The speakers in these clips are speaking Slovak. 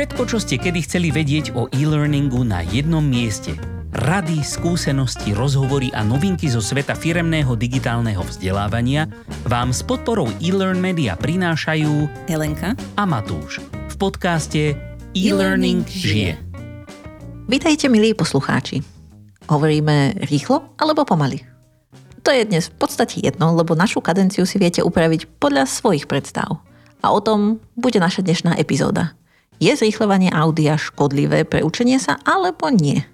Všetko, čo ste kedy chceli vedieť o e-learningu na jednom mieste. Rady, skúsenosti, rozhovory a novinky zo sveta firemného digitálneho vzdelávania vám s podporou e-learn media prinášajú Helenka a Matúš v podcaste E-Learning žije. Vítajte, milí poslucháči. Hovoríme rýchlo alebo pomaly? To je dnes v podstate jedno, lebo našu kadenciu si viete upraviť podľa svojich predstav. A o tom bude naša dnešná epizóda. Je zrýchľovanie audia škodlivé pre učenie sa alebo nie?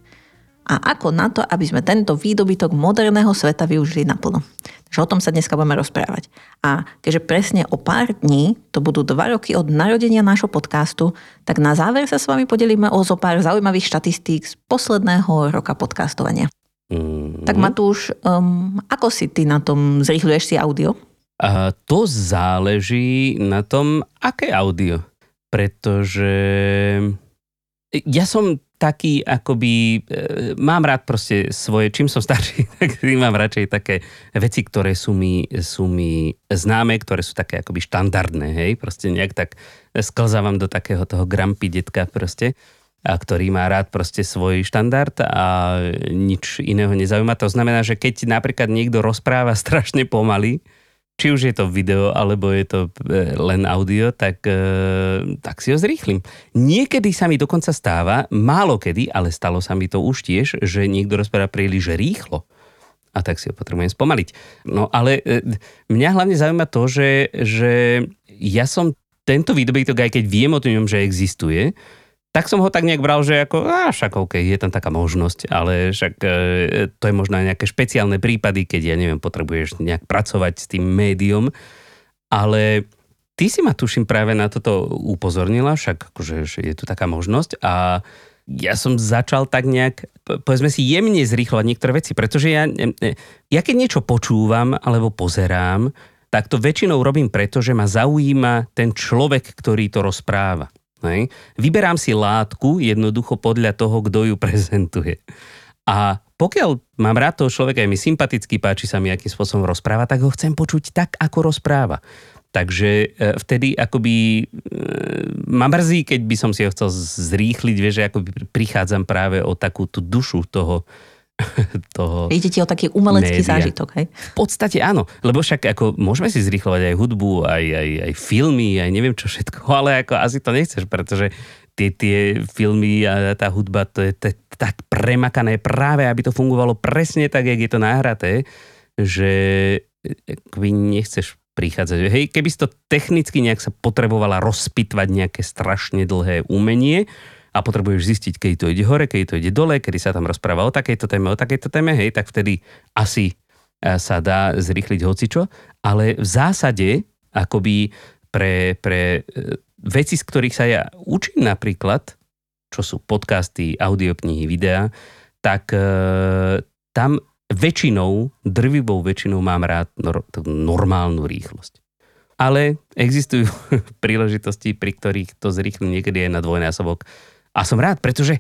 A ako na to, aby sme tento výdobytok moderného sveta využili naplno? Takže o tom sa dneska budeme rozprávať. A keďže presne o pár dní, to budú dva roky od narodenia nášho podcastu, tak na záver sa s vami podelíme o zo pár zaujímavých štatistík z posledného roka podcastovania. Mm. Tak Matúš, um, ako si ty na tom zrýchľuješ si audio? A to záleží na tom, aké audio. Pretože ja som taký akoby, e, mám rád proste svoje, čím som starší, tak mám radšej také veci, ktoré sú mi, sú mi známe, ktoré sú také akoby štandardné, hej, proste nejak tak sklzávam do takého toho grampy detka proste, a ktorý má rád proste svoj štandard a nič iného nezaujíma. To znamená, že keď napríklad niekto rozpráva strašne pomaly, či už je to video, alebo je to e, len audio, tak, e, tak si ho zrýchlim. Niekedy sa mi dokonca stáva, málo kedy, ale stalo sa mi to už tiež, že niekto rozpráva príliš rýchlo a tak si ho potrebujem spomaliť. No ale e, mňa hlavne zaujíma to, že, že ja som tento výdobytok, aj keď viem o tom, že existuje, tak som ho tak nejak bral, že ako, á, však OK, je tam taká možnosť, ale však e, to je možno nejaké špeciálne prípady, keď, ja neviem, potrebuješ nejak pracovať s tým médium, ale ty si ma tuším práve na toto upozornila, však akože, že je tu taká možnosť a ja som začal tak nejak, povedzme si, jemne zrýchlovať niektoré veci, pretože ja, ja keď niečo počúvam alebo pozerám, tak to väčšinou robím preto, že ma zaujíma ten človek, ktorý to rozpráva. Hej. Vyberám si látku jednoducho podľa toho, kto ju prezentuje. A pokiaľ mám rád toho človeka, je mi sympatický, páči sa mi, akým spôsobom rozpráva, tak ho chcem počuť tak, ako rozpráva. Takže e, vtedy akoby e, ma mrzí, keď by som si ho chcel zrýchliť, vieš, že akoby prichádzam práve o takú tú dušu toho, toho Ide ti o taký umelecký média. zážitok, hej? V podstate áno, lebo však ako môžeme si zrýchlovať aj hudbu, aj, aj, aj filmy, aj neviem čo všetko, ale ako asi to nechceš, pretože tie, tie filmy a tá hudba, to je, tak premakané práve, aby to fungovalo presne tak, jak je to nahraté, že akoby nechceš prichádzať. Hej, keby si to technicky nejak sa potrebovala rozpitvať nejaké strašne dlhé umenie, a potrebuješ zistiť, keď to ide hore, keď to ide dole, kedy sa tam rozpráva o takejto téme, o takejto téme, hej, tak vtedy asi e, sa dá zrýchliť hocičo, ale v zásade akoby pre, pre e, veci, z ktorých sa ja učím napríklad, čo sú podcasty, audioknihy, videá, tak e, tam väčšinou, drvivou väčšinou mám rád nor- normálnu rýchlosť. Ale existujú príležitosti, pri ktorých to zrýchli niekedy aj na dvojnásobok a som rád, pretože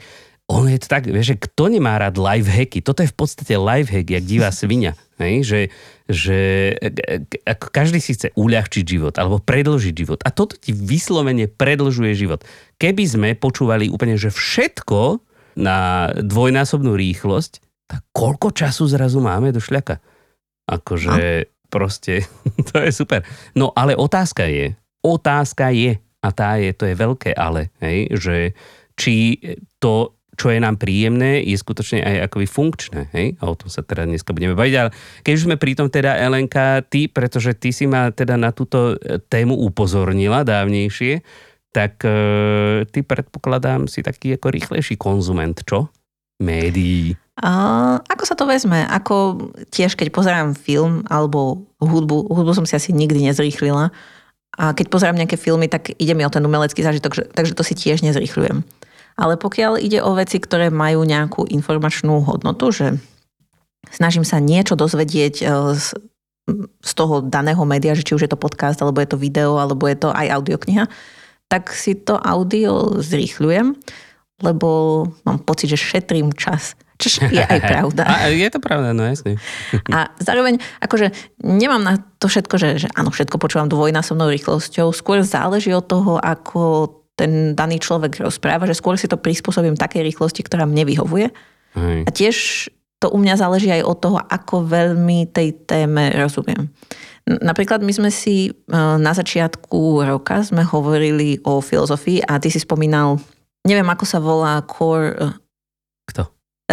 ono je to tak, vieš, že kto nemá rád live hacky, toto je v podstate live hack, jak divá svinia, hej? že, že ako každý si chce uľahčiť život alebo predlžiť život a toto ti vyslovene predlžuje život. Keby sme počúvali úplne, že všetko na dvojnásobnú rýchlosť, tak koľko času zrazu máme do šľaka? Akože a? proste, to je super. No ale otázka je, otázka je, a tá je, to je veľké ale, hej, že či to, čo je nám príjemné, je skutočne aj akoby funkčné. Hej? A o tom sa teda dneska budeme baviť. Ale keď už sme pri tom teda, Elenka, ty, pretože ty si ma teda na túto e, tému upozornila dávnejšie, tak e, ty predpokladám si taký ako rýchlejší konzument, čo? Médií. A, ako sa to vezme? Ako tiež, keď pozerám film alebo hudbu, hudbu som si asi nikdy nezrýchlila, a keď pozerám nejaké filmy, tak ide mi o ten umelecký zážitok, že, takže to si tiež nezrýchľujem. Ale pokiaľ ide o veci, ktoré majú nejakú informačnú hodnotu, že snažím sa niečo dozvedieť e, z, z toho daného média, že či už je to podcast, alebo je to video, alebo je to aj audiokniha, tak si to audio zrýchľujem, lebo mám pocit, že šetrím čas čo je aj pravda. A je to pravda, no jasne. A zároveň, akože nemám na to všetko, že, že áno, všetko počúvam dvojnásobnou rýchlosťou. Skôr záleží od toho, ako ten daný človek rozpráva, že skôr si to prispôsobím takej rýchlosti, ktorá mne vyhovuje. Hej. A tiež to u mňa záleží aj od toho, ako veľmi tej téme rozumiem. Napríklad my sme si e, na začiatku roka sme hovorili o filozofii a ty si spomínal, neviem ako sa volá, core, e?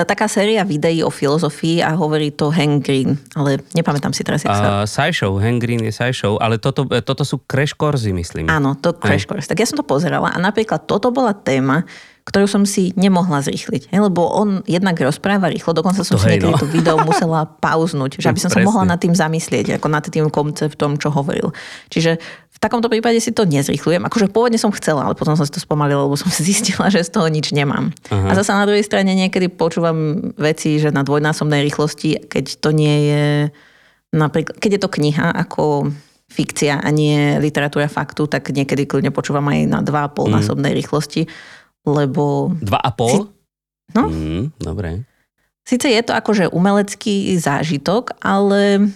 Taká séria videí o filozofii a hovorí to Hank Green, ale nepamätám si teraz, jak sa... Uh, SciShow, Hank Green je SciShow, ale toto, e, toto sú crash kurzy, myslím. Áno, to Crash Course. Tak ja som to pozerala a napríklad toto bola téma, ktorú som si nemohla zrýchliť. Lebo on jednak rozpráva rýchlo, dokonca som To si niekedy no. to video musela pauznúť, že aby som sa mohla nad tým zamyslieť, ako nad tým konceptom, čo hovoril. Čiže takomto prípade si to nezrýchlujem. Akože pôvodne som chcela, ale potom som si to spomalila, lebo som si zistila, že z toho nič nemám. Aha. A zase na druhej strane niekedy počúvam veci, že na dvojnásobnej rýchlosti, keď to nie je napríklad, keď je to kniha ako fikcia a nie literatúra faktu, tak niekedy kľudne počúvam aj na 2,5 násobnej rýchlosti, lebo Dva a pol? No. Mm, dobre. síce je to akože umelecký zážitok, ale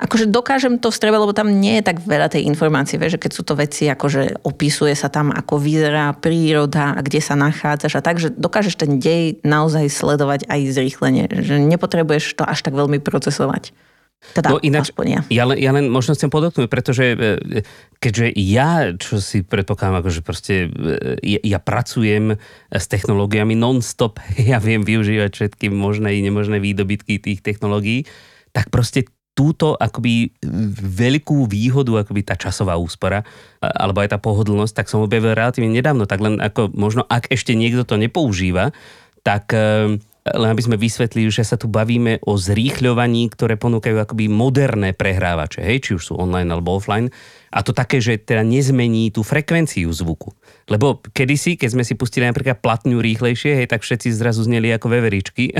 akože dokážem to vstrebať, lebo tam nie je tak veľa tej informácie, vieš, že keď sú to veci, akože opisuje sa tam, ako vyzerá príroda a kde sa nachádzaš a tak, že dokážeš ten dej naozaj sledovať aj zrýchlenie, že nepotrebuješ to až tak veľmi procesovať. Teda No ináč- aspoň ja. Ja len, ja len možno chcem podotknúť, pretože e, keďže ja, čo si predpokladám, akože proste e, ja, ja pracujem s technológiami non-stop, ja viem využívať všetky možné i nemožné výdobytky tých technológií, tak proste túto akoby veľkú výhodu, akoby tá časová úspora, alebo aj tá pohodlnosť, tak som objavil relatívne nedávno, tak len ako možno, ak ešte niekto to nepoužíva, tak e, len aby sme vysvetlili, že sa tu bavíme o zrýchľovaní, ktoré ponúkajú akoby moderné prehrávače, hej, či už sú online alebo offline. A to také, že teda nezmení tú frekvenciu zvuku. Lebo kedysi, keď sme si pustili napríklad platňu rýchlejšie, hej, tak všetci zrazu zneli ako veveričky.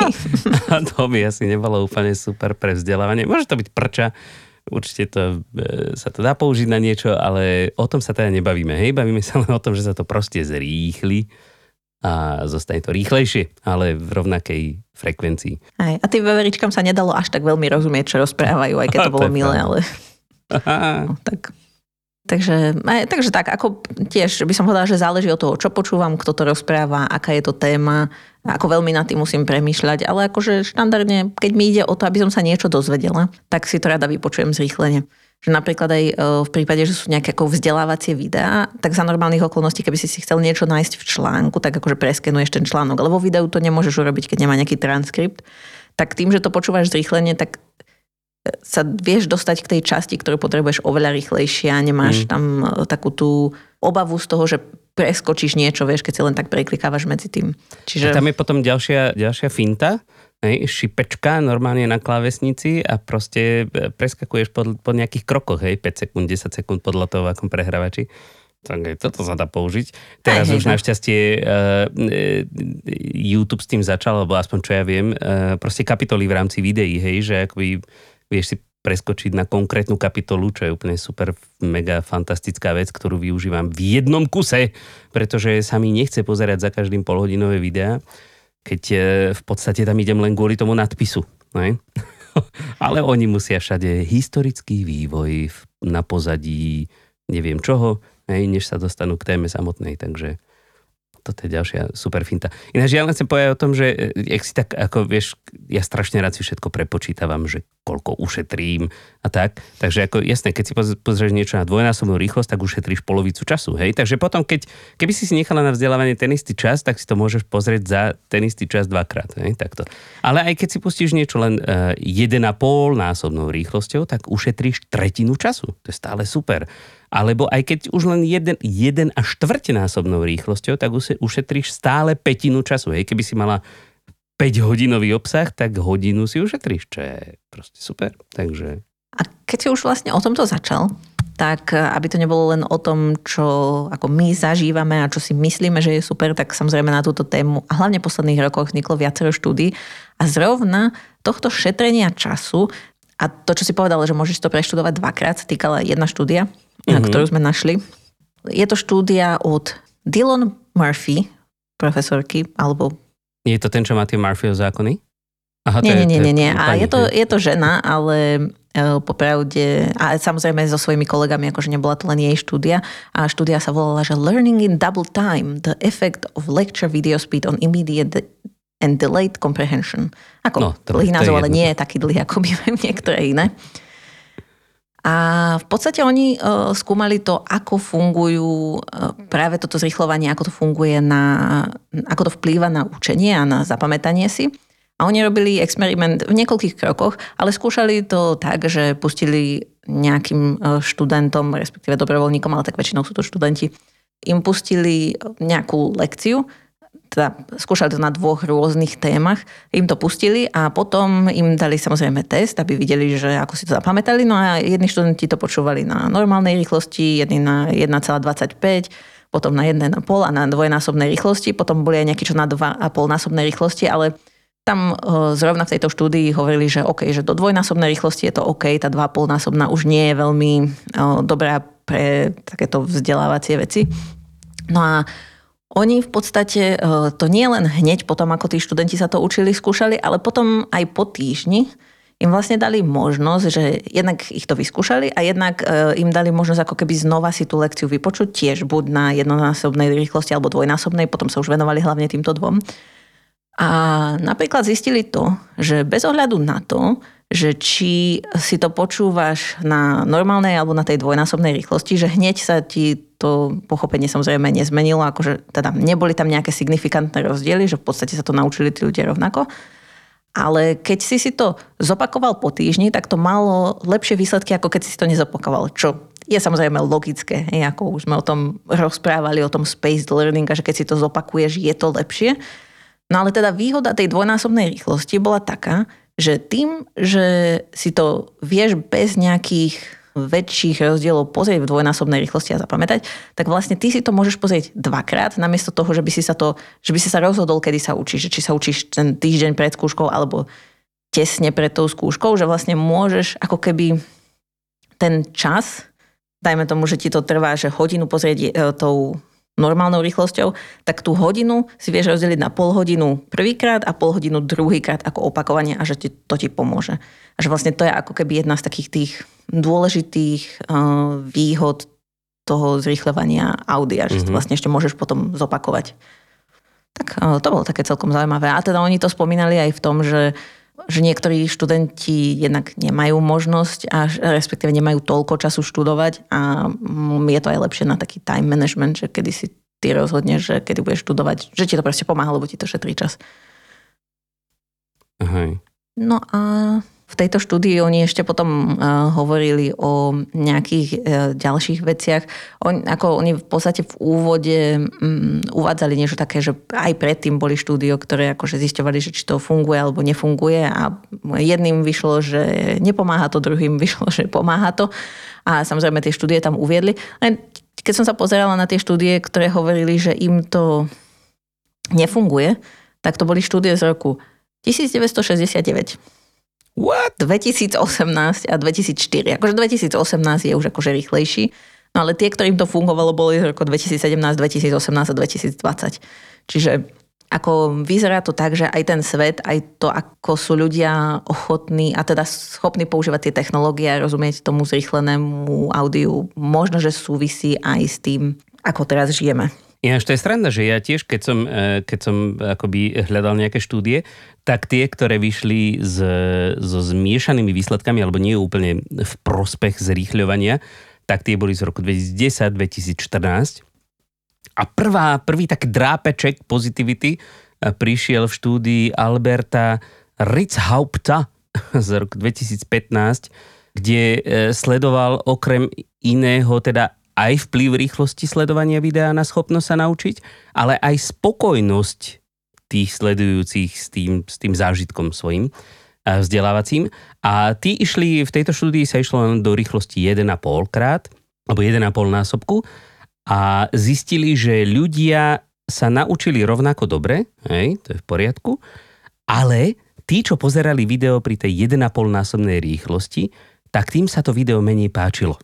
A to by asi nebolo úplne super pre vzdelávanie. Môže to byť prča, určite to, e, sa to dá použiť na niečo, ale o tom sa teda nebavíme. Hej, bavíme sa len o tom, že sa to proste zrýchli a zostane to rýchlejšie, ale v rovnakej frekvencii. Aj, a tým veveričkám sa nedalo až tak veľmi rozumieť, čo rozprávajú, aj keď to bolo milé, ale no, tak. Takže, aj, takže tak, ako tiež by som povedala, že záleží od toho, čo počúvam, kto to rozpráva, aká je to téma, ako veľmi nad tým musím premýšľať, ale akože štandardne, keď mi ide o to, aby som sa niečo dozvedela, tak si to rada vypočujem zrýchlene. Že napríklad aj e, v prípade, že sú nejaké ako vzdelávacie videá, tak za normálnych okolností, keby si si chcel niečo nájsť v článku, tak akože preskenuješ ten článok, lebo videu to nemôžeš urobiť, keď nemá nejaký transkript. Tak tým, že to počúvaš zrýchlenie, tak sa vieš dostať k tej časti, ktorú potrebuješ oveľa rýchlejšie a nemáš mm. tam e, takú tú obavu z toho, že preskočíš niečo, vieš, keď si len tak preklikávaš medzi tým. Čiže... Tam je potom ďalšia, ďalšia finta, hej, šipečka normálne na klávesnici a proste e, preskakuješ pod, pod nejakých krokoch, hej, 5 sekúnd, 10 sekúnd podľa toho, akom prehrávači. Tak aj toto sa dá použiť. Teraz Hej, hej, už no. našťastie uh, YouTube s tým začal, alebo aspoň čo ja viem, uh, proste kapitoly v rámci videí, hej, že akoby vieš si preskočiť na konkrétnu kapitolu, čo je úplne super, mega fantastická vec, ktorú využívam v jednom kuse, pretože sa mi nechce pozerať za každým polhodinové videá, keď e, v podstate tam idem len kvôli tomu nadpisu. Ne? Ale oni musia všade historický vývoj na pozadí neviem čoho, než sa dostanú k téme samotnej, takže toto je ďalšia super finta. Ináč ja len chcem povedať o tom, že e, jak si tak, ako vieš, ja strašne rád si všetko prepočítavam, že koľko ušetrím a tak. Takže ako jasné, keď si poz- pozrieš niečo na dvojnásobnú rýchlosť, tak ušetríš polovicu času, hej. Takže potom, keď, keby si si nechala na vzdelávanie ten istý čas, tak si to môžeš pozrieť za ten istý čas dvakrát, hej, takto. Ale aj keď si pustíš niečo len uh, 1,5 násobnou rýchlosťou, tak ušetríš tretinu času. To je stále super. Alebo aj keď už len 1, 1 a štvrťnásobnou rýchlosťou, tak uše- ušetríš stále petinu času. Hej, keby si mala 5 hodinový obsah, tak hodinu si ušetríš, čo je proste super. Takže A keď si už vlastne o tomto začal, tak e, aby to nebolo len o tom, čo ako my zažívame a čo si myslíme, že je super, tak samozrejme na túto tému a hlavne v posledných rokoch vzniklo viacero štúdí a zrovna tohto šetrenia času a to, čo si povedal, že môžeš to preštudovať dvakrát, týkala jedna štúdia, mm-hmm. ktorú sme našli. Je to štúdia od Dylan Murphy, profesorky, alebo je to ten, čo má tie Murphyho zákony? Aha, Nie, nie, nie, nie, nie. A je to, je to žena, ale popravde, a samozrejme so svojimi kolegami, akože nebola to len jej štúdia, a štúdia sa volala, že Learning in Double Time, the effect of lecture video speed on immediate and delayed comprehension. Ako no, dlhý názov, ale nie je taký dlhý, ako by niektoré iné. A v podstate oni uh, skúmali to, ako fungujú uh, práve toto zrychlovanie, ako to funguje na, ako to vplýva na učenie a na zapamätanie si. A oni robili experiment v niekoľkých krokoch, ale skúšali to tak, že pustili nejakým e, študentom, respektíve dobrovoľníkom, ale tak väčšinou sú to študenti, im pustili nejakú lekciu, teda skúšali to na dvoch rôznych témach, im to pustili a potom im dali samozrejme test, aby videli, že ako si to zapamätali. No a jedni študenti to počúvali na normálnej rýchlosti, jedni na 1,25, potom na 1,5 a na dvojnásobnej rýchlosti, potom boli aj nejakí čo na 2,5 násobnej rýchlosti, ale tam e, zrovna v tejto štúdii hovorili, že OK, že do dvojnásobnej rýchlosti je to OK, tá 2,5 násobná už nie je veľmi e, dobrá pre takéto vzdelávacie veci. No a oni v podstate e, to nie len hneď potom, ako tí študenti sa to učili, skúšali, ale potom aj po týždni im vlastne dali možnosť, že jednak ich to vyskúšali a jednak im dali možnosť ako keby znova si tú lekciu vypočuť tiež buď na jednonásobnej rýchlosti alebo dvojnásobnej, potom sa už venovali hlavne týmto dvom. A napríklad zistili to, že bez ohľadu na to, že či si to počúvaš na normálnej alebo na tej dvojnásobnej rýchlosti, že hneď sa ti to pochopenie samozrejme nezmenilo, akože teda neboli tam nejaké signifikantné rozdiely, že v podstate sa to naučili tí ľudia rovnako. Ale keď si si to zopakoval po týždni, tak to malo lepšie výsledky, ako keď si to nezopakoval. Čo je samozrejme logické, hej, ako už sme o tom rozprávali, o tom spaced learning, a že keď si to zopakuješ, je to lepšie. No ale teda výhoda tej dvojnásobnej rýchlosti bola taká, že tým, že si to vieš bez nejakých väčších rozdielov pozrieť v dvojnásobnej rýchlosti a zapamätať, tak vlastne ty si to môžeš pozrieť dvakrát, namiesto toho, že by si sa, to, že by si sa rozhodol, kedy sa učíš, či sa učíš ten týždeň pred skúškou alebo tesne pred tou skúškou, že vlastne môžeš ako keby ten čas, dajme tomu, že ti to trvá, že hodinu pozrieť e, tou normálnou rýchlosťou, tak tú hodinu si vieš rozdeliť na pol hodinu prvýkrát a pol hodinu druhýkrát ako opakovanie a že ti, to ti pomôže. A že vlastne to je ako keby jedna z takých tých dôležitých uh, výhod toho zrýchľovania audia, že mm-hmm. vlastne ešte môžeš potom zopakovať. Tak uh, to bolo také celkom zaujímavé. A teda oni to spomínali aj v tom, že že niektorí študenti jednak nemajú možnosť a respektíve nemajú toľko času študovať a je to aj lepšie na taký time management, že kedy si ty rozhodneš, že kedy budeš študovať, že ti to proste pomáha, lebo ti to šetrí čas. Aha. No a v tejto štúdii oni ešte potom uh, hovorili o nejakých uh, ďalších veciach. On, ako oni v podstate v úvode um, uvádzali niečo také, že aj predtým boli štúdio, ktoré akože zisťovali, že či to funguje alebo nefunguje a jedným vyšlo, že nepomáha to, druhým vyšlo, že pomáha to. A samozrejme tie štúdie tam uviedli. Len keď som sa pozerala na tie štúdie, ktoré hovorili, že im to nefunguje, tak to boli štúdie z roku 1969. What? 2018 a 2004. Akože 2018 je už akože rýchlejší, no ale tie, ktorým to fungovalo, boli z roku 2017, 2018 a 2020. Čiže ako vyzerá to tak, že aj ten svet, aj to, ako sú ľudia ochotní a teda schopní používať tie technológie a rozumieť tomu zrýchlenému audiu, možno, že súvisí aj s tým, ako teraz žijeme. Ináč to je sranda, že ja tiež, keď som, e, keď som akoby hľadal nejaké štúdie, tak tie, ktoré vyšli s, so zmiešanými výsledkami, alebo nie úplne v prospech zrýchľovania, tak tie boli z roku 2010-2014. A prvá, prvý taký drápeček positivity e, prišiel v štúdii Alberta Ritzhaupta z roku 2015, kde e, sledoval okrem iného teda aj vplyv rýchlosti sledovania videa na schopnosť sa naučiť, ale aj spokojnosť tých sledujúcich s tým, s tým zážitkom svojim vzdelávacím. A tí išli, v tejto štúdii sa išlo len do rýchlosti 1,5 krát, alebo 1,5 násobku a zistili, že ľudia sa naučili rovnako dobre, hej, to je v poriadku, ale tí, čo pozerali video pri tej 1,5 násobnej rýchlosti, tak tým sa to video menej páčilo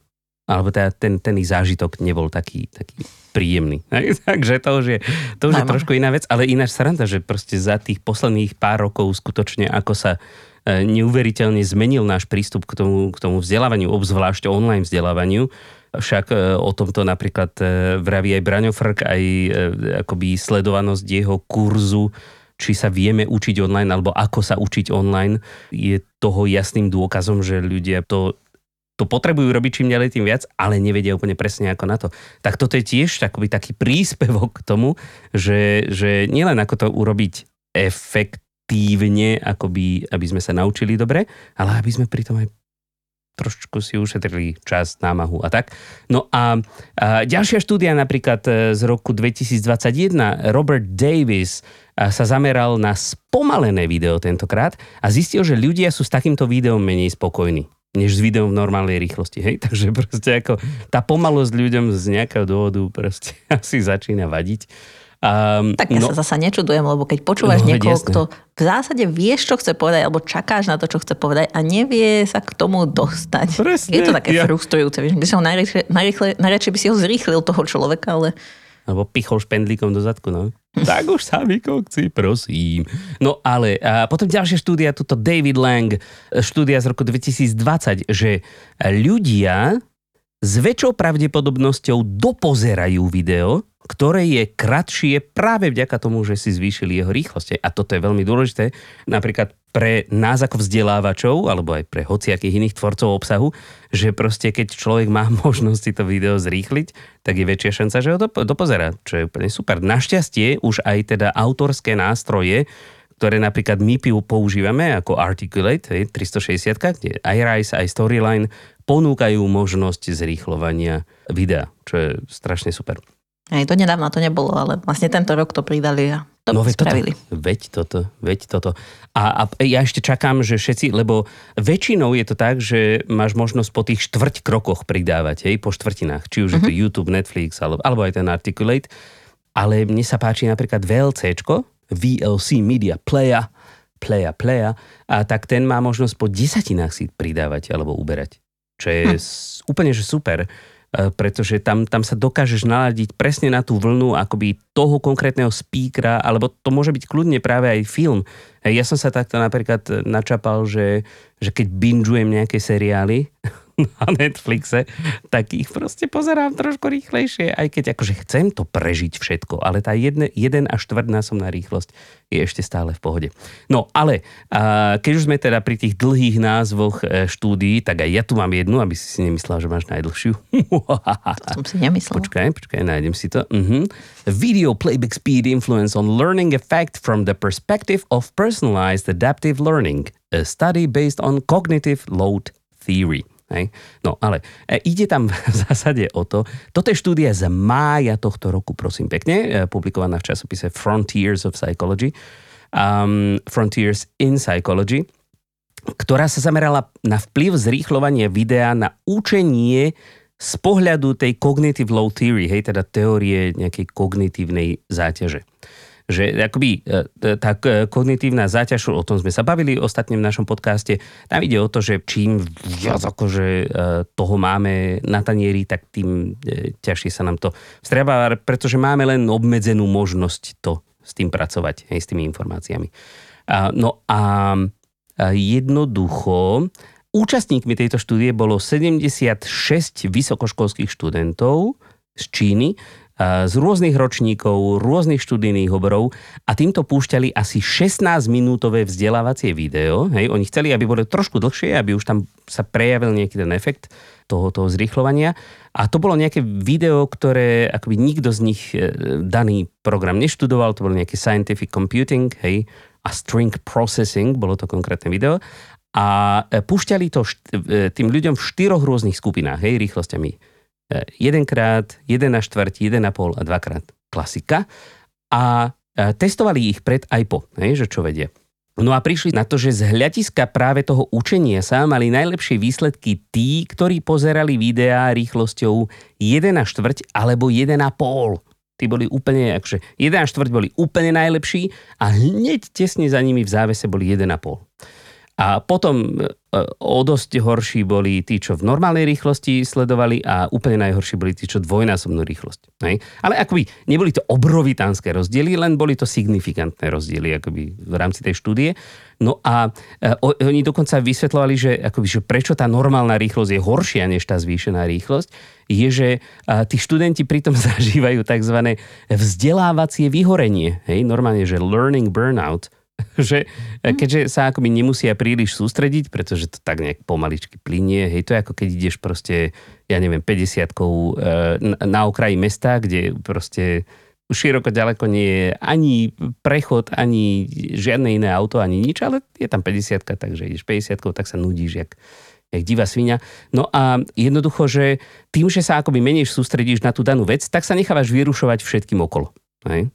alebo teda ten, ten ich zážitok nebol taký, taký príjemný. Takže to už je, to už je trošku iná vec, ale ináč sranda, že proste za tých posledných pár rokov skutočne ako sa neuveriteľne zmenil náš prístup k tomu, k tomu vzdelávaniu, obzvlášť online vzdelávaniu. Však e, o tomto napríklad vraví aj Braňo Frk, aj akoby sledovanosť jeho kurzu či sa vieme učiť online alebo ako sa učiť online, je toho jasným dôkazom, že ľudia to to potrebujú robiť čím ďalej tým viac, ale nevedia úplne presne ako na to. Tak toto je tiež takový taký príspevok k tomu, že, že nielen ako to urobiť efektívne, akoby, aby sme sa naučili dobre, ale aby sme pritom aj trošku si ušetrili čas, námahu a tak. No a, a ďalšia štúdia napríklad e, z roku 2021, Robert Davis e, sa zameral na spomalené video tentokrát a zistil, že ľudia sú s takýmto videom menej spokojní než s videom v normálnej rýchlosti. Hej? Takže proste ako tá pomalosť ľuďom z nejakého dôvodu proste asi začína vadiť. Um, tak ja no, sa zasa nečudujem, lebo keď počúvaš no, niekoho, jasne. kto v zásade vieš, čo chce povedať, alebo čakáš na to, čo chce povedať a nevie sa k tomu dostať. Presne, je to také ja. frustrujúce. By som najradšej by si ho zrýchlil toho človeka, ale alebo pichol špendlíkom do zadku, no. tak už sami kokci, prosím. No ale a potom ďalšia štúdia, tuto David Lang, štúdia z roku 2020, že ľudia s väčšou pravdepodobnosťou dopozerajú video, ktoré je kratšie práve vďaka tomu, že si zvýšili jeho rýchlosť. A toto je veľmi dôležité napríklad pre nás ako vzdelávačov, alebo aj pre hociakých iných tvorcov obsahu, že proste keď človek má možnosť si to video zrýchliť, tak je väčšia šanca, že ho dopozerá, čo je úplne super. Našťastie už aj teda autorské nástroje, ktoré napríklad my používame ako Articulate 360, kde iRise, aj Storyline ponúkajú možnosť zrýchlovania videa, čo je strašne super. Aj to nedávno to nebolo, ale vlastne tento rok to pridali a to no, veď spravili. Toto, veď toto, veď toto. A, a ja ešte čakám, že všetci, lebo väčšinou je to tak, že máš možnosť po tých štvrť krokoch pridávať, hej, po štvrtinách. Či už uh-huh. je to mhm. YouTube, Netflix, alebo, alebo aj ten Articulate. Ale mne sa páči napríklad VLCčko, VLC Media Player, Player, Player, a tak ten má možnosť po desatinách si pridávať alebo uberať. Čo je hm. úplne že super E, pretože tam, tam sa dokážeš naladiť presne na tú vlnu akoby toho konkrétneho speakera, alebo to môže byť kľudne práve aj film. Ja som sa takto napríklad načapal, že, že keď binžujem nejaké seriály, na Netflixe, tak ich proste pozerám trošku rýchlejšie, aj keď akože chcem to prežiť všetko, ale tá jeden až štvrtnásobná rýchlosť je ešte stále v pohode. No ale keď už sme teda pri tých dlhých názvoch e, štúdií, tak aj ja tu mám jednu, aby si si nemyslela, že máš najdlhšiu. Som si nemyslela. Počkaj, počkaj, nájdem si to. Uh-huh. Video playback speed influence on learning effect from the perspective of personalized adaptive learning. A study based on cognitive load theory. Hej? No ale e, ide tam v zásade o to, toto je štúdia z mája tohto roku, prosím pekne, e, publikovaná v časopise Frontiers of Psychology, um, Frontiers in Psychology, ktorá sa zamerala na vplyv zrýchľovania videa na učenie z pohľadu tej cognitive low theory, hej, teda teórie nejakej kognitívnej záťaže že akoby e, tá kognitívna záťaž, o tom sme sa bavili ostatne v našom podcaste, tam ide o to, že čím viac akože e, toho máme na tanieri, tak tým e, ťažšie sa nám to vstrebáva, pretože máme len obmedzenú možnosť to s tým pracovať, aj s tými informáciami. No a jednoducho účastníkmi tejto štúdie bolo 76 vysokoškolských študentov z Číny, z rôznych ročníkov, rôznych študijných oborov a týmto púšťali asi 16-minútové vzdelávacie video. Hej, oni chceli, aby bolo trošku dlhšie, aby už tam sa prejavil nejaký ten efekt toho, toho. A to bolo nejaké video, ktoré akoby nikto z nich e, daný program neštudoval, to bolo nejaký scientific computing, hej, a string processing, bolo to konkrétne video. A e, púšťali to e, tým ľuďom v štyroch rôznych skupinách, hej, rýchlosťami jedenkrát, jeden na štvrť, jeden na pol a dvakrát klasika. A e, testovali ich pred aj po, hej, že čo vedie. No a prišli na to, že z hľadiska práve toho učenia sa mali najlepšie výsledky tí, ktorí pozerali videá rýchlosťou 1 na štvrť alebo 1 na pol. Tí boli úplne, akože 1 na štvrť boli úplne najlepší a hneď tesne za nimi v závese boli 1 na pol. A potom e, o dosť horší boli tí, čo v normálnej rýchlosti sledovali a úplne najhorší boli tí, čo dvojnásobnú rýchlosť. Hej? Ale akoby neboli to obrovitánske rozdiely, len boli to signifikantné rozdiely akoby v rámci tej štúdie. No a e, oni dokonca vysvetľovali, že, akoby, že prečo tá normálna rýchlosť je horšia než tá zvýšená rýchlosť, je, že tí študenti pritom zažívajú tzv. vzdelávacie vyhorenie. Hej? Normálne, že learning burnout, že mm. keďže sa akoby nemusia príliš sústrediť, pretože to tak nejak pomaličky plinie, hej, to je ako keď ideš proste, ja neviem, 50 e, na okraji mesta, kde proste široko ďaleko nie je ani prechod, ani žiadne iné auto, ani nič, ale je tam 50 takže ideš 50 tak sa nudíš, jak, jak divá svinia. No a jednoducho, že tým, že sa akoby menej sústredíš na tú danú vec, tak sa nechávaš vyrušovať všetkým okolo. Hej?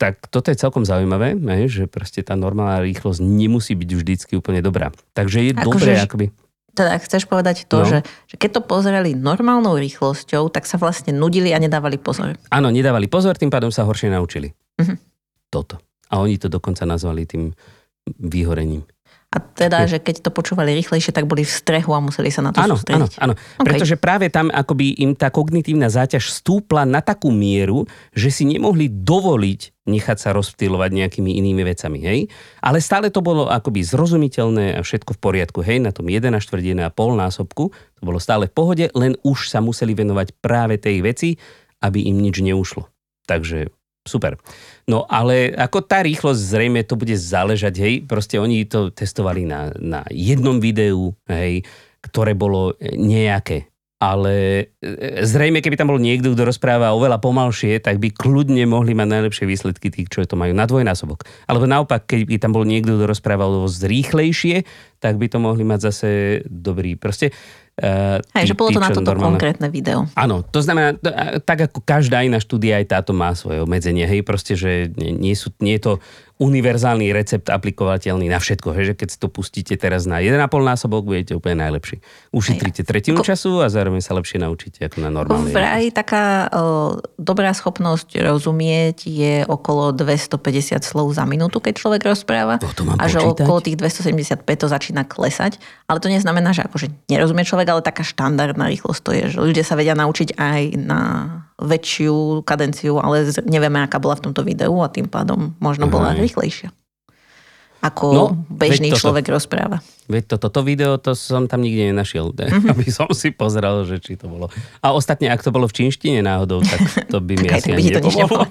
Tak toto je celkom zaujímavé, že proste tá normálna rýchlosť nemusí byť vždycky úplne dobrá. Takže je Ako dobré, že, akoby... Teda chceš povedať to, no. že, že keď to pozerali normálnou rýchlosťou, tak sa vlastne nudili a nedávali pozor. Áno, nedávali pozor, tým pádom sa horšie naučili. Uh-huh. Toto. A oni to dokonca nazvali tým vyhorením. A teda, že keď to počúvali rýchlejšie, tak boli v strehu a museli sa na to áno, sústrediť. Áno, áno. Okay. Pretože práve tam akoby im tá kognitívna záťaž stúpla na takú mieru, že si nemohli dovoliť nechať sa rozptýlovať nejakými inými vecami, hej? Ale stále to bolo akoby zrozumiteľné a všetko v poriadku, hej? Na tom 1 a pol násobku to bolo stále v pohode, len už sa museli venovať práve tej veci, aby im nič neušlo. Takže super. No ale ako tá rýchlosť zrejme to bude záležať, hej, proste oni to testovali na, na jednom videu, hej, ktoré bolo nejaké. Ale e, zrejme, keby tam bol niekto, kto rozpráva oveľa pomalšie, tak by kľudne mohli mať najlepšie výsledky tých, čo to majú na dvojnásobok. Alebo naopak, keby tam bol niekto, kto rozpráva rýchlejšie, tak by to mohli mať zase dobrý. Proste Hej, že bolo to na toto normálne... konkrétne video. Áno, to znamená, tak ako každá iná štúdia, aj táto má svoje obmedzenie. Hej, proste, že nie, sú, nie je to univerzálny recept aplikovateľný na všetko. Hej, že keď si to pustíte teraz na 1,5 násobok, budete úplne najlepší. Ušetríte tretinu Ko... času a zároveň sa lepšie naučíte ako na normálnej. Vraj taká o, dobrá schopnosť rozumieť je okolo 250 slov za minútu, keď človek rozpráva. To, to mám a že počítať? okolo tých 275 to začína klesať. Ale to neznamená, že akože nerozumie človek, ale taká štandardná rýchlosť to je, že ľudia sa vedia naučiť aj na väčšiu kadenciu, ale nevieme, aká bola v tomto videu a tým pádom možno bola Aj. rýchlejšia. Ako no, bežný človek toto, rozpráva. Veď toto, toto video, to som tam nikde nenašiel, mm-hmm. aby som si pozrel, že či to bolo. A ostatne, ak to bolo v čínštine náhodou, tak to by mi asi ani nepomohlo.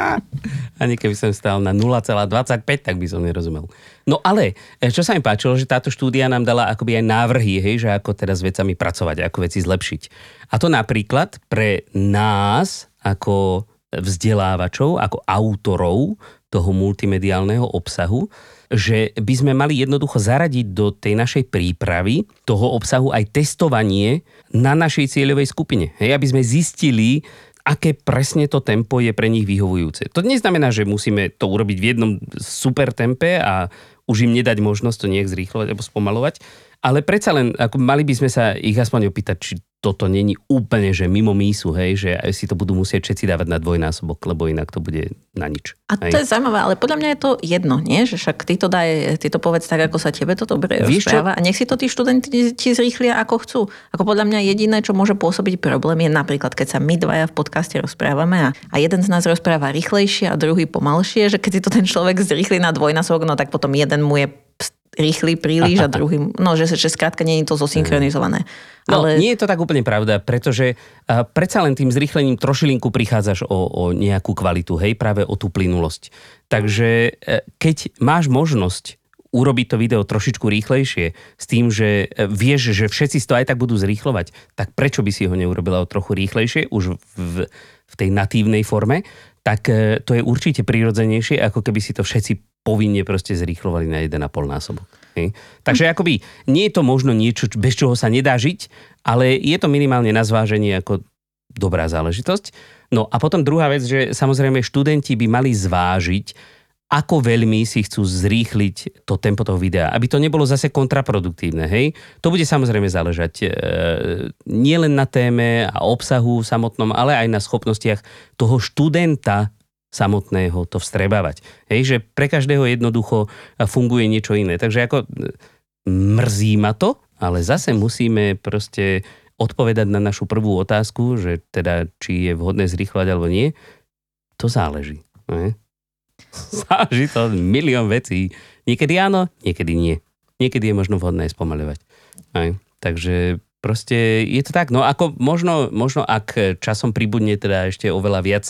ani keby som stál na 0,25, tak by som nerozumel. No ale, e, čo sa mi páčilo, že táto štúdia nám dala akoby aj návrhy, hej, že ako teraz s vecami pracovať, ako veci zlepšiť. A to napríklad pre nás, ako vzdelávačov, ako autorov toho multimediálneho obsahu, že by sme mali jednoducho zaradiť do tej našej prípravy toho obsahu aj testovanie na našej cieľovej skupine. Hej, aby sme zistili, aké presne to tempo je pre nich vyhovujúce. To neznamená, že musíme to urobiť v jednom super tempe a už im nedať možnosť to nejak zrýchlovať alebo spomalovať, ale predsa len, ako mali by sme sa ich aspoň opýtať, či toto není úplne, že mimo mísu, hej, že si to budú musieť všetci dávať na dvojnásobok, lebo inak to bude na nič. A to hej. je zaujímavé, ale podľa mňa je to jedno, nie? Že však ty to daj, ty to povedz tak, ako sa tebe to dobre Víš rozpráva čo? a nech si to tí študenti ti zrýchlia ako chcú. Ako podľa mňa jediné, čo môže pôsobiť problém je napríklad, keď sa my dvaja v podcaste rozprávame a, a jeden z nás rozpráva rýchlejšie a druhý pomalšie, že keď si to ten človek zrýchli na dvojnásobok, no tak potom jeden mu je rýchly príliš a druhý, no že, že skrátka nie je to zosynchronizované. No, ale... nie je to tak úplne pravda, pretože uh, predsa len tým zrýchlením trošilinku prichádzaš o, o nejakú kvalitu, hej, práve o tú plynulosť. Takže uh, keď máš možnosť urobiť to video trošičku rýchlejšie s tým, že e, vieš, že všetci to aj tak budú zrýchlovať, tak prečo by si ho neurobila o trochu rýchlejšie už v, v tej natívnej forme, tak to je určite prirodzenejšie, ako keby si to všetci povinne proste zrýchlovali na 1,5 násobok. Hej. Takže akoby nie je to možno niečo, bez čoho sa nedá žiť, ale je to minimálne na zváženie ako dobrá záležitosť. No a potom druhá vec, že samozrejme študenti by mali zvážiť, ako veľmi si chcú zrýchliť to tempo toho videa, aby to nebolo zase kontraproduktívne. Hej? To bude samozrejme záležať e, nielen na téme a obsahu samotnom, ale aj na schopnostiach toho študenta samotného to vstrebávať. Hej, že pre každého jednoducho funguje niečo iné. Takže ako mrzí ma to, ale zase musíme proste odpovedať na našu prvú otázku, že teda či je vhodné zrýchľať alebo nie, to záleží. Ne? Záleží to milión vecí. Niekedy áno, niekedy nie. Niekedy je možno vhodné spomaľovať. Takže proste je to tak. No ako možno, možno ak časom pribudne teda ešte oveľa viac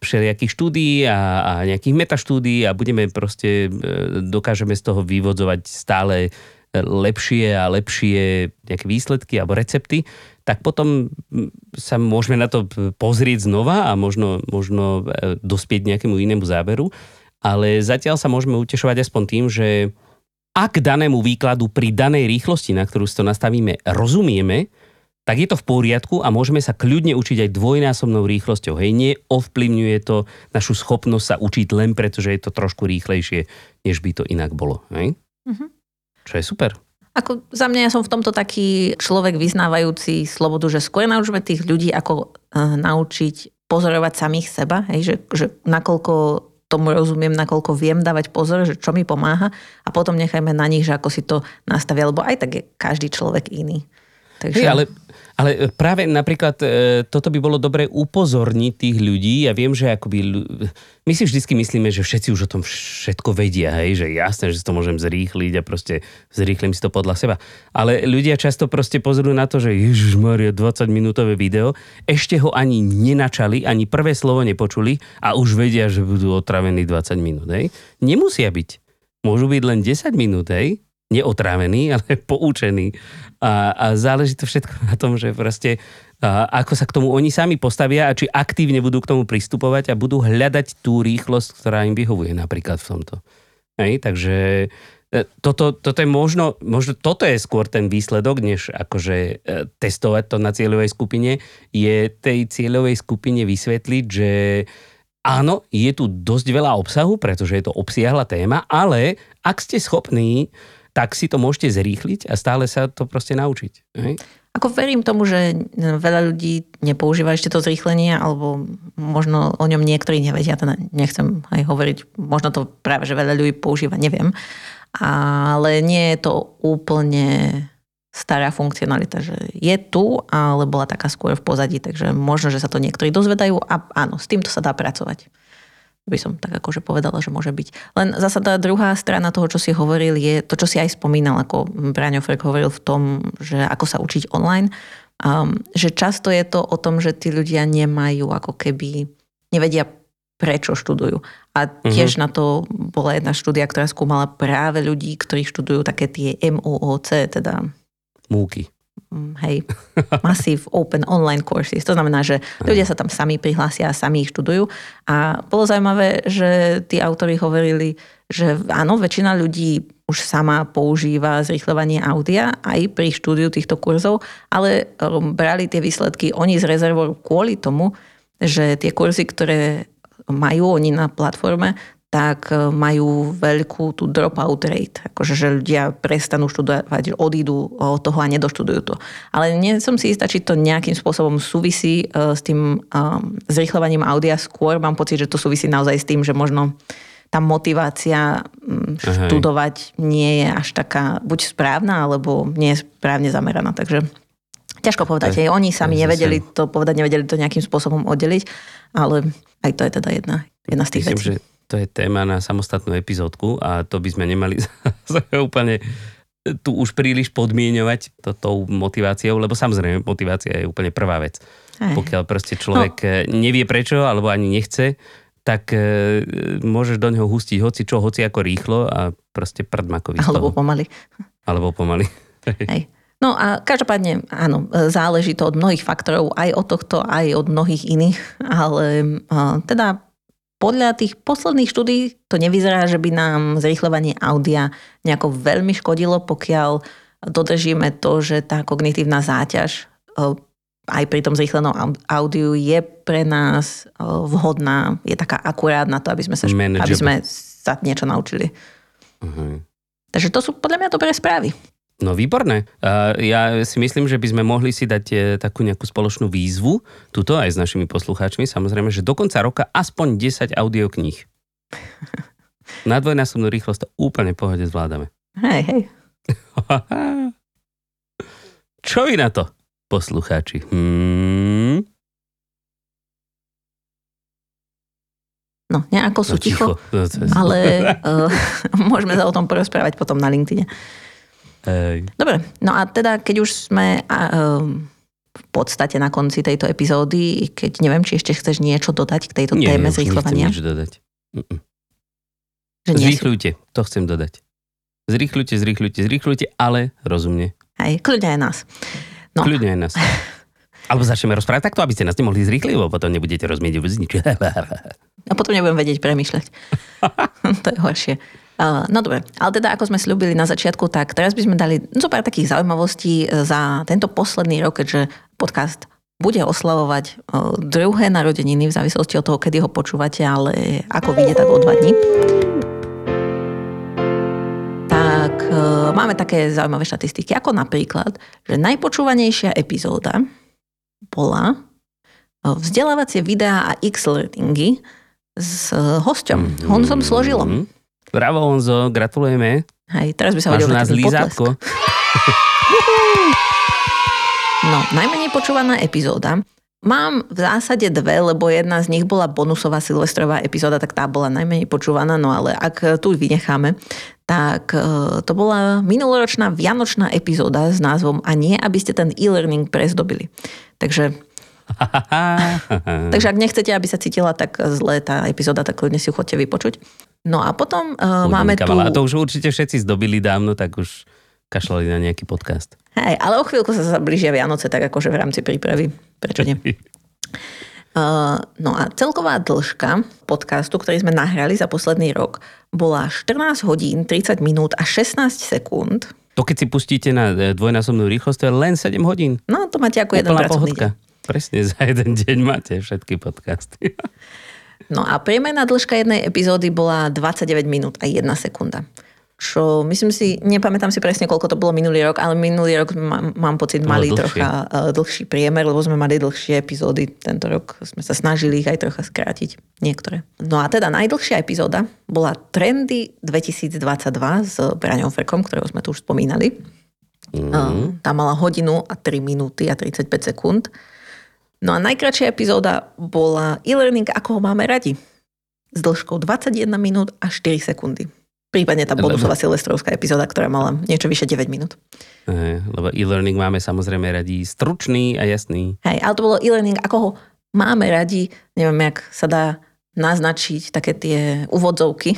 všelijakých štúdií a, a nejakých metaštúdií a budeme proste, e, dokážeme z toho vyvodzovať stále lepšie a lepšie nejaké výsledky alebo recepty, tak potom sa môžeme na to pozrieť znova a možno, možno e, dospieť nejakému inému záberu. Ale zatiaľ sa môžeme utešovať aspoň tým, že ak danému výkladu pri danej rýchlosti, na ktorú si to nastavíme, rozumieme, tak je to v poriadku a môžeme sa kľudne učiť aj dvojnásobnou rýchlosťou. Hej, neovplyvňuje to našu schopnosť sa učiť len preto, že je to trošku rýchlejšie, než by to inak bolo. Hej? Mm-hmm. Čo je super. Ako za mňa ja som v tomto taký človek vyznávajúci slobodu, že skôr naučíme tých ľudí, ako uh, naučiť pozorovať samých seba, hej, že, že nakoľko tomu rozumiem, nakoľko viem dávať pozor, že čo mi pomáha a potom nechajme na nich, že ako si to nastavia, lebo aj tak je každý človek iný. Takže... Hey, ale ale práve napríklad e, toto by bolo dobre upozorniť tých ľudí. Ja viem, že akoby, my si vždy myslíme, že všetci už o tom všetko vedia, hej, že jasné, že to môžem zrýchliť a proste zrýchlim si to podľa seba. Ale ľudia často proste pozrú na to, že Ježiš Maria, 20 minútové video, ešte ho ani nenačali, ani prvé slovo nepočuli a už vedia, že budú otravení 20 minút. Hej. Nemusia byť. Môžu byť len 10 minút, hej neotrávený, ale poučený. A, a záleží to všetko na tom, že proste a, ako sa k tomu oni sami postavia a či aktívne budú k tomu pristupovať a budú hľadať tú rýchlosť, ktorá im vyhovuje napríklad v tomto. Hej, takže e, toto, toto je možno, možno toto je skôr ten výsledok, než akože e, testovať to na cieľovej skupine, je tej cieľovej skupine vysvetliť, že áno, je tu dosť veľa obsahu, pretože je to obsiahla téma, ale ak ste schopní tak si to môžete zrýchliť a stále sa to proste naučiť. Ako verím tomu, že veľa ľudí nepoužíva ešte to zrýchlenie, alebo možno o ňom niektorí nevedia, teda nechcem aj hovoriť, možno to práve, že veľa ľudí používa, neviem. Ale nie je to úplne stará funkcionalita, že je tu, ale bola taká skôr v pozadí, takže možno, že sa to niektorí dozvedajú a áno, s týmto sa dá pracovať by som tak akože povedala, že môže byť. Len zasa tá druhá strana toho, čo si hovoril, je to, čo si aj spomínal, ako Braňo Frek hovoril v tom, že ako sa učiť online, um, že často je to o tom, že tí ľudia nemajú ako keby, nevedia prečo študujú. A tiež uh-huh. na to bola jedna štúdia, ktorá skúmala práve ľudí, ktorí študujú také tie MOOC, teda... Múky. Mm, hej, Massive Open Online Courses. To znamená, že ľudia sa tam sami prihlásia a sami ich študujú. A bolo zaujímavé, že tí autory hovorili, že áno, väčšina ľudí už sama používa zrýchľovanie audia aj pri štúdiu týchto kurzov, ale um, brali tie výsledky oni z rezervou kvôli tomu, že tie kurzy, ktoré majú oni na platforme, tak e, majú veľkú tú dropout rate. Akože, že ľudia prestanú študovať, odídu od toho a nedoštudujú to. Ale nie som si istá, či to nejakým spôsobom súvisí e, s tým um, zrýchľovaním audia. Skôr mám pocit, že to súvisí naozaj s tým, že možno tá motivácia študovať nie je až taká buď správna, alebo nie je správne zameraná. Takže ťažko povedať. Aj, oni sami nevedeli to povedať, nevedeli to nejakým spôsobom oddeliť, ale aj to je teda jedna, jedna z tých Myslím, vecí. Že to je téma na samostatnú epizódku a to by sme nemali úplne tu už príliš podmienovať to, tou motiváciou, lebo samozrejme motivácia je úplne prvá vec. Aj. Pokiaľ proste človek no. Eh, nevie prečo alebo ani nechce, tak e, môžeš do neho hustiť hoci čo, hoci ako rýchlo a proste prdmakovi Alebo pomaly. Alebo pomaly. Hej. No a každopádne, áno, záleží to od mnohých faktorov, aj od tohto, aj od mnohých iných, ale teda podľa tých posledných štúdí to nevyzerá, že by nám zrýchľovanie audia nejako veľmi škodilo, pokiaľ dodržíme to, že tá kognitívna záťaž e, aj pri tom zrýchlenom audiu je pre nás e, vhodná, je taká akurát na to, aby sme sa, aby sme sa niečo naučili. Uh-huh. Takže to sú podľa mňa dobré správy. No výborné. Ja si myslím, že by sme mohli si dať uh, takú nejakú spoločnú výzvu, tuto aj s našimi poslucháčmi, samozrejme, že do konca roka aspoň 10 audiokníh. Na dvojnásobnú rýchlosť to úplne pohode zvládame. Hej, hej. Čo vy na to, poslucháči? Hmm? No, nejako sú No, ticho, No, to je- ale uh, môžeme sa o tom porozprávať potom na LinkedIn. Hej. Dobre, no a teda, keď už sme a, um, v podstate na konci tejto epizódy, keď neviem, či ešte chceš niečo dodať k tejto Nie, téme nechcem zrýchlovania. nič dodať. Mm-mm. Že nie Zrýchľujte, to chcem dodať. Zrýchľujte, zrýchľujte, zrýchľujte, ale rozumne. hej, kľudne aj nás. No. Kľudne aj nás. Alebo začneme rozprávať takto, aby ste nás nemohli zrýchliť, lebo potom nebudete rozumieť vôbec nič. A potom nebudem vedieť premýšľať. to je horšie. Uh, no dobre, ale teda ako sme slúbili na začiatku, tak teraz by sme dali zo pár takých zaujímavostí e, za tento posledný rok, keďže podcast bude oslavovať uh, druhé narodeniny v závislosti od toho, kedy ho počúvate, ale ako vyjde, tak o dva dní. Tak máme také zaujímavé štatistiky, ako napríklad, že najpočúvanejšia epizóda bola vzdelávacie videá a X-learningy s hosťom, Honzom Složilom. Bravo Honzo, gratulujeme. Hej, teraz by sa hodil nás potlesk. lízátko. No, najmenej počúvaná epizóda. Mám v zásade dve, lebo jedna z nich bola bonusová silvestrová epizóda, tak tá bola najmenej počúvaná, no ale ak tu vynecháme, tak e, to bola minuloročná vianočná epizóda s názvom A nie, aby ste ten e-learning prezdobili. Takže, takže ak nechcete, aby sa cítila tak zle tá epizóda, tak kľudne si ju chodte vypočuť. No a potom uh, máme tu... A to už určite všetci zdobili dávno, tak už kašľali na nejaký podcast. Hej, ale o chvíľku sa zablížia Vianoce, tak akože v rámci prípravy. Prečo nie? Uh, no a celková dĺžka podcastu, ktorý sme nahrali za posledný rok, bola 14 hodín, 30 minút a 16 sekúnd. To keď si pustíte na e, dvojnásobnú rýchlosť, to je len 7 hodín. No to máte ako jeden Úplná pracovný pohodka. deň. Presne za jeden deň máte všetky podcasty. No a priemerná dĺžka jednej epizódy bola 29 minút a 1 sekunda. Čo myslím si, nepamätám si presne, koľko to bolo minulý rok, ale minulý rok mám, mám pocit, To mali dlhšie. trocha uh, dlhší priemer, lebo sme mali dlhšie epizódy. Tento rok sme sa snažili ich aj trocha skrátiť. Niektoré. No a teda najdlhšia epizóda bola Trendy 2022 s Braňom Ferkom, ktorého sme tu už spomínali. Mhm. Uh, tá mala hodinu a 3 minúty a 35 sekúnd. No a najkračšia epizóda bola e-learning, ako ho máme radi. S dĺžkou 21 minút a 4 sekundy. Prípadne tá Lebo- bonusová silvestrovská epizóda, ktorá mala niečo vyše 9 minút. Hej, Lebo e-learning máme samozrejme radi stručný a jasný. Hej, ale to bolo e-learning, ako ho máme radi. Neviem, jak sa dá naznačiť také tie úvodzovky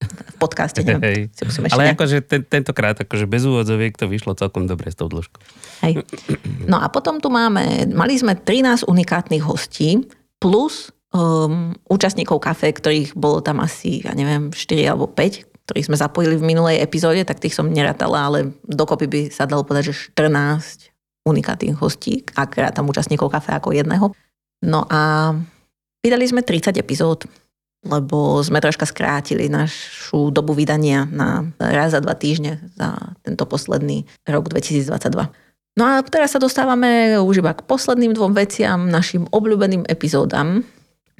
v podcaste. Neviem, Hej. si musím ešte Ale nejak- akože ten, tentokrát akože bez úvodzoviek to vyšlo celkom dobre s tou dĺžkou. Hej. No a potom tu máme, mali sme 13 unikátnych hostí plus um, účastníkov kafe, ktorých bolo tam asi, ja neviem, 4 alebo 5, ktorých sme zapojili v minulej epizóde, tak tých som nerátala, ale dokopy by sa dalo povedať, že 14 unikátnych hostí, ak rátam účastníkov kafe ako jedného. No a vydali sme 30 epizód, lebo sme troška skrátili našu dobu vydania na raz za dva týždne za tento posledný rok 2022. No a teraz sa dostávame už iba k posledným dvom veciam, našim obľúbeným epizódam.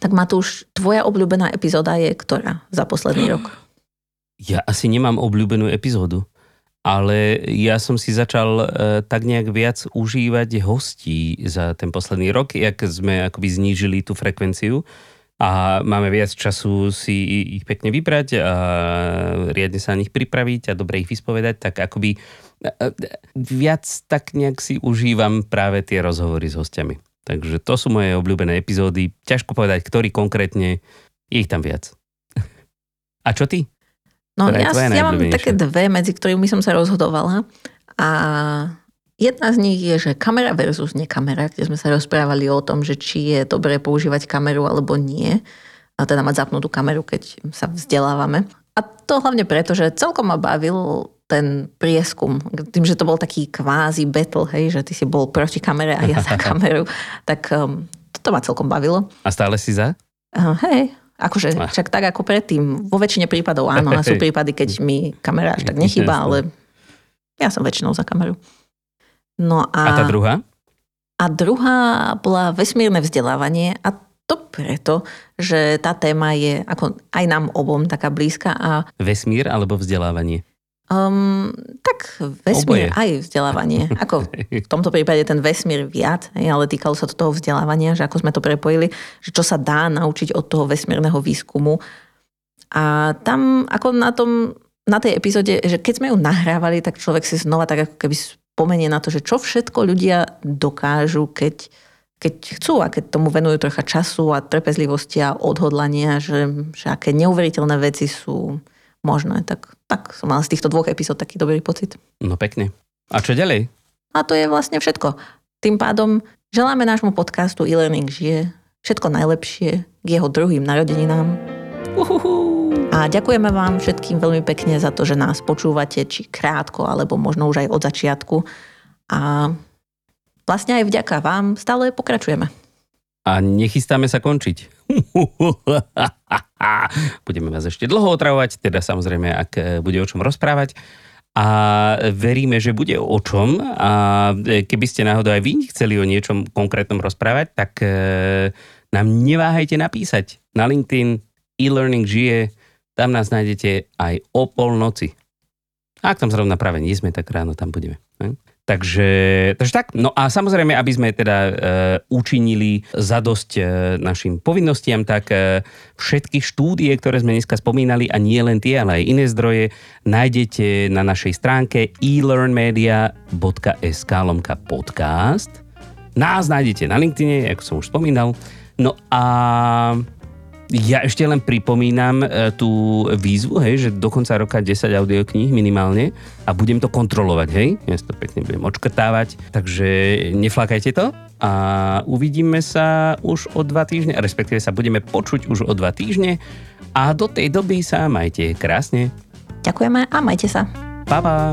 Tak Matúš, tvoja obľúbená epizóda je ktorá za posledný rok? Ja asi nemám obľúbenú epizódu, ale ja som si začal e, tak nejak viac užívať hostí za ten posledný rok, jak sme akoby znížili tú frekvenciu a máme viac času si ich pekne vybrať a riadne sa na nich pripraviť a dobre ich vyspovedať, tak akoby viac tak nejak si užívam práve tie rozhovory s hostiami. Takže to sú moje obľúbené epizódy. Ťažko povedať, ktorý konkrétne, je ich tam viac. A čo ty? No Ktorá ja, ja mám také dve, medzi ktorými som sa rozhodovala. A jedna z nich je, že kamera versus nekamera, kde sme sa rozprávali o tom, že či je dobré používať kameru alebo nie. A teda mať zapnutú kameru, keď sa vzdelávame. A to hlavne preto, že celkom ma bavil ten prieskum. Tým, že to bol taký kvázi battle, hej, že ty si bol proti kamere a ja za kameru, tak um, to ma celkom bavilo. A stále si za? Uh, hej, akože Ah. však tak ako predtým. Vo väčšine prípadov áno, a sú prípady, keď mi kamera až tak nechýba, ale Ja som väčšinou za kameru. No a, A tá druhá? a druhá bola vesmírne vzdelávanie a to preto, že tá téma je ako aj nám obom taká blízka a Vesmír alebo vzdelávanie? um, tak vesmír Oboje. aj vzdelávanie. Ako v tomto prípade ten vesmír viac, ale týkalo sa to toho vzdelávania, že ako sme to prepojili, že čo sa dá naučiť od toho vesmírneho výskumu. A tam ako na tom, na tej epizóde, že keď sme ju nahrávali, tak človek si znova tak ako keby spomenie na to, že čo všetko ľudia dokážu, keď, keď chcú a keď tomu venujú trocha času a trpezlivosti a odhodlania, že, že aké neuveriteľné veci sú možné. Tak, tak som mala z týchto dvoch epizód taký dobrý pocit. No pekne. A čo ďalej? A to je vlastne všetko. Tým pádom želáme nášmu podcastu e-learning žije všetko najlepšie k jeho druhým narodeninám. Uhuhu. A ďakujeme vám všetkým veľmi pekne za to, že nás počúvate, či krátko, alebo možno už aj od začiatku. A vlastne aj vďaka vám stále pokračujeme. A nechystáme sa končiť. Budeme vás ešte dlho otravovať, teda samozrejme, ak e, bude o čom rozprávať. A veríme, že bude o čom. A e, keby ste náhodou aj vy chceli o niečom konkrétnom rozprávať, tak e, nám neváhajte napísať na LinkedIn e-learning žije, tam nás nájdete aj o polnoci. Ak tam zrovna práve nie sme, tak ráno tam budeme. ne? Takže, takže tak, no a samozrejme, aby sme teda e, učinili zadosť e, našim povinnostiam, tak e, všetky štúdie, ktoré sme dneska spomínali, a nie len tie, ale aj iné zdroje, nájdete na našej stránke elearnmedia.sk lomka podcast. Nás nájdete na LinkedIne, ako som už spomínal. No a ja ešte len pripomínam e, tú výzvu, hej, že do konca roka 10 audiokníh minimálne a budem to kontrolovať, hej. Ja to pekne budem odškrtávať, takže neflakajte to a uvidíme sa už o dva týždne, respektíve sa budeme počuť už o dva týždne a do tej doby sa majte krásne. Ďakujeme a majte sa. Pa, pa.